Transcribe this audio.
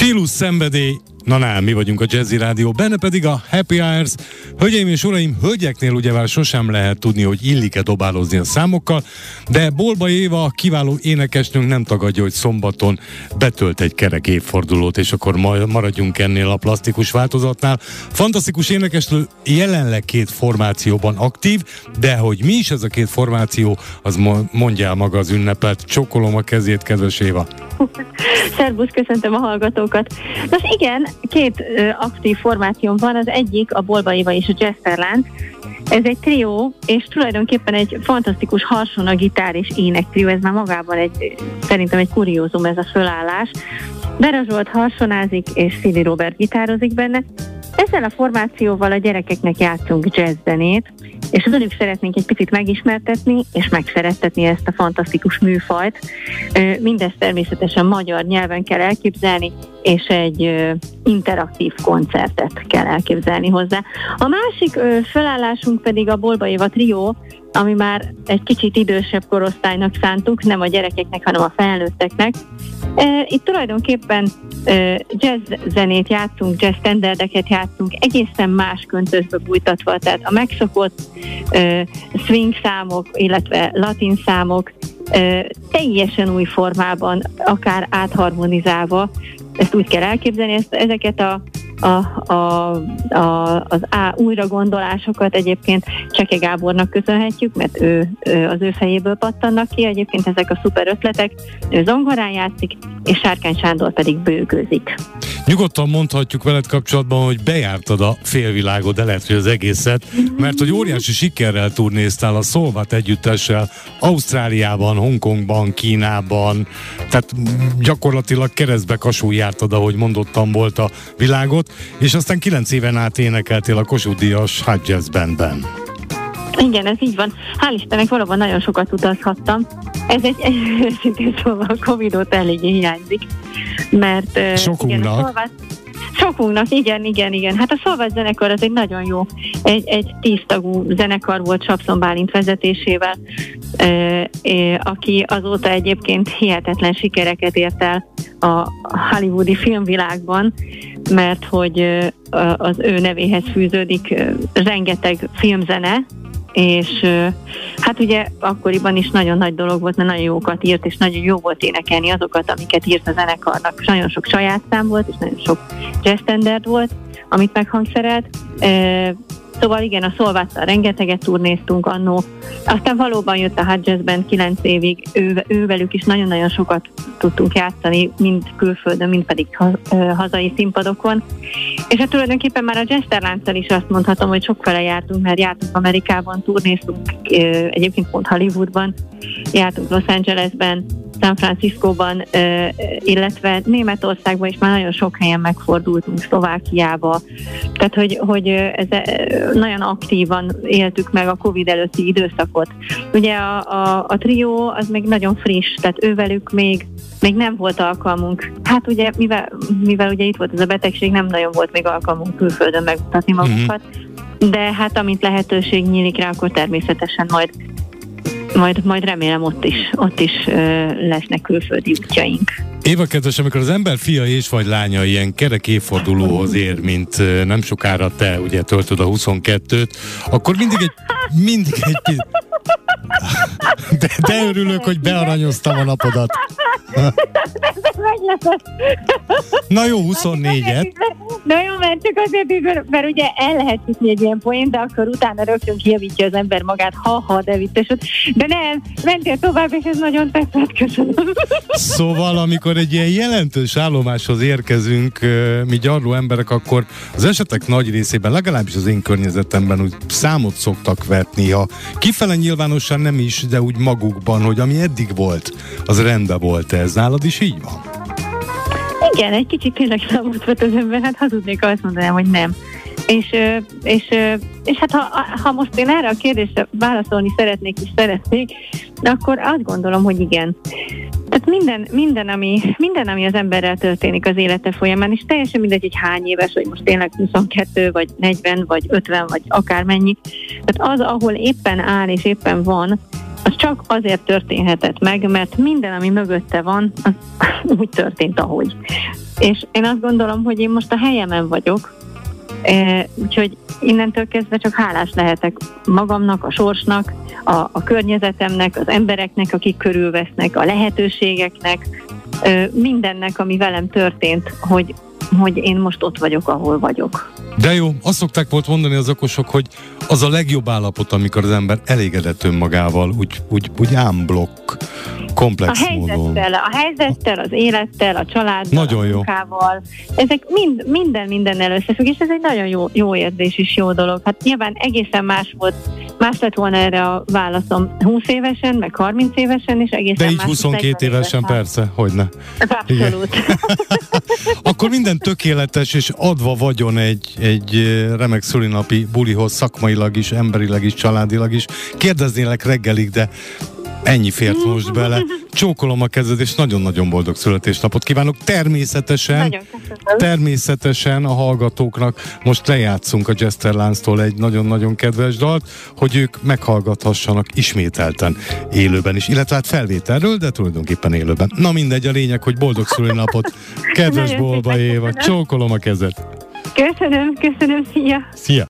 Stílus szenvedély, Na nem, mi vagyunk a Jazzy Rádió, benne pedig a Happy Hours. Hölgyeim és uraim, hölgyeknél ugye már sosem lehet tudni, hogy illik-e dobálozni a számokkal, de Bolba Éva, kiváló énekesnőnk nem tagadja, hogy szombaton betölt egy kerek évfordulót, és akkor maradjunk ennél a plastikus változatnál. Fantasztikus énekesnő jelenleg két formációban aktív, de hogy mi is ez a két formáció, az mondja maga az ünnepet. Csokolom a kezét, kedves Éva. Szerbusz, köszöntöm a hallgatókat. Nos igen, két ö, aktív formációm van, az egyik a Bolba és a Jesterland. Ez egy trió, és tulajdonképpen egy fantasztikus a gitár és ének trió, ez már magában egy, szerintem egy kuriózum ez a fölállás. Bera Zsolt harsonázik, és Szili Robert gitározik benne. Ezzel a formációval a gyerekeknek játszunk jazz zenét, és velük szeretnénk egy picit megismertetni és megszerettetni ezt a fantasztikus műfajt. Mindezt természetesen magyar nyelven kell elképzelni, és egy interaktív koncertet kell elképzelni hozzá. A másik felállásunk pedig a Bolba Éva Trió, ami már egy kicsit idősebb korosztálynak szántuk, nem a gyerekeknek, hanem a felnőtteknek. Itt tulajdonképpen jazz zenét játszunk, jazz standardeket játszunk, egészen más köntösbe bújtatva, tehát a megszokott swing számok, illetve latin számok teljesen új formában, akár átharmonizálva, ezt úgy kell elképzelni, ezt, ezeket a a, a, a, az á, újra gondolásokat egyébként Cseke Gábornak köszönhetjük, mert ő, ő az ő fejéből pattannak ki, egyébként ezek a szuper ötletek, ő zongorán játszik, és Sárkány Sándor pedig bőgőzik. Nyugodtan mondhatjuk veled kapcsolatban, hogy bejártad a félvilágot, de lehet, hogy az egészet, mert hogy óriási sikerrel turnéztál a Szolvat együttessel Ausztráliában, Hongkongban, Kínában, tehát gyakorlatilag keresztbe kasul jártad, ahogy mondottam volt a világot, és aztán kilenc éven át énekeltél a Kossuth Díjas Hot Jazz Bandben. Igen, ez így van. Hál' Istennek valóban nagyon sokat utazhattam. Ez egy, őszintén szóval a Covid-ot eléggé hiányzik, mert... Sokunknak. Igen, Sokunknak, igen, igen, igen. Hát a Szolvát zenekar az egy nagyon jó, egy, egy tíztagú zenekar volt Sapszon Bálint vezetésével, aki azóta egyébként hihetetlen sikereket ért el a hollywoodi filmvilágban, mert hogy az ő nevéhez fűződik rengeteg filmzene, és hát ugye akkoriban is nagyon nagy dolog volt, mert nagyon jókat írt, és nagyon jó volt énekelni azokat, amiket írt a zenekarnak. Nagyon sok saját szám volt, és nagyon sok jazz standard volt, amit meghangszerelt. Szóval igen, a Szolváttal rengeteget turnéztunk annó. Aztán valóban jött a Jazz Band 9 évig, ő, ővelük is nagyon-nagyon sokat tudtunk játszani, mind külföldön, mind pedig hazai színpadokon. És hát tulajdonképpen már a Jesterlánccal is azt mondhatom, hogy sokfele jártunk, mert jártunk Amerikában, turnéztunk egyébként pont Hollywoodban, jártunk Los Angelesben, San Franciscóban, illetve Németországban is már nagyon sok helyen megfordultunk, Szlovákiába. Tehát, hogy, hogy ez nagyon aktívan éltük meg a Covid előtti időszakot. Ugye a, a, a trió az még nagyon friss, tehát ővelük még még nem volt alkalmunk. Hát ugye, mivel, mivel ugye itt volt ez a betegség, nem nagyon volt még alkalmunk külföldön megmutatni magunkat, mm-hmm. de hát amint lehetőség nyílik rá, akkor természetesen majd majd, majd remélem ott is, ott is ö, lesznek külföldi útjaink. Éva kedves, amikor az ember fia és vagy lánya ilyen kerek évfordulóhoz ér, mint nem sokára te ugye töltöd a 22-t, akkor mindig egy, mindig egy de, de örülök, hogy bearanyoztam a napodat. Na jó, 24-et. Na jó, mert csak azért, mert ugye el lehet jutni egy ilyen poén, de akkor utána rögtön kijavítja az ember magát, ha-ha, de vicces. De nem, mentél tovább, és ez nagyon tetszett, köszönöm. Szóval, amikor egy ilyen jelentős állomáshoz érkezünk, mi gyarló emberek, akkor az esetek nagy részében, legalábbis az én környezetemben úgy számot szoktak vetni, ha kifele nyilvánosan nem is, de úgy magukban, hogy ami eddig volt, az rendben volt ez. Nálad is így van? Igen, egy kicsit tényleg számot vett az ember, hát hazudnék, azt mondanám, hogy nem. És, és, és hát ha, ha most én erre a kérdésre válaszolni szeretnék és szeretnék, akkor azt gondolom, hogy igen. Tehát minden, minden, ami, minden, ami az emberrel történik az élete folyamán, és teljesen mindegy, hogy hány éves, hogy most tényleg 22, vagy 40, vagy 50, vagy akármennyi. Tehát az, ahol éppen áll és éppen van, az csak azért történhetett meg, mert minden, ami mögötte van, az úgy történt, ahogy. és én azt gondolom, hogy én most a helyemen vagyok, e, úgyhogy innentől kezdve csak hálás lehetek magamnak, a sorsnak, a, a környezetemnek, az embereknek, akik körülvesznek, a lehetőségeknek, mindennek, ami velem történt, hogy, hogy én most ott vagyok, ahol vagyok. De jó, azt szokták volt mondani az okosok, hogy az a legjobb állapot, amikor az ember elégedett önmagával, úgy, úgy, úgy ámblokk, komplex a helyzettel, módon. A helyzettel, az élettel, a családdal, nagyon a munkával. Jó. Ezek mind, minden mindennel összefügg, és ez egy nagyon jó, jó érzés és jó dolog. Hát nyilván egészen más volt, más lett volna erre a válaszom 20 évesen, meg 30 évesen, és egészen De így 22 évesen, persze, hogy ne. Abszolút. Akkor minden tökéletes, és adva vagyon egy, egy remek szülinapi bulihoz szakmailag is, emberileg is, családilag is. Kérdeznélek reggelig, de Ennyi fért most bele. Csókolom a kezed, és nagyon-nagyon boldog születésnapot kívánok. Természetesen, természetesen a hallgatóknak most lejátszunk a Jester Lánztól egy nagyon-nagyon kedves dalt, hogy ők meghallgathassanak ismételten élőben is, illetve hát felvételről, de tulajdonképpen élőben. Na mindegy, a lényeg, hogy boldog szülőnapot. Kedves Bolba Éva, csókolom a kezed. Köszönöm, köszönöm, szia! Szia!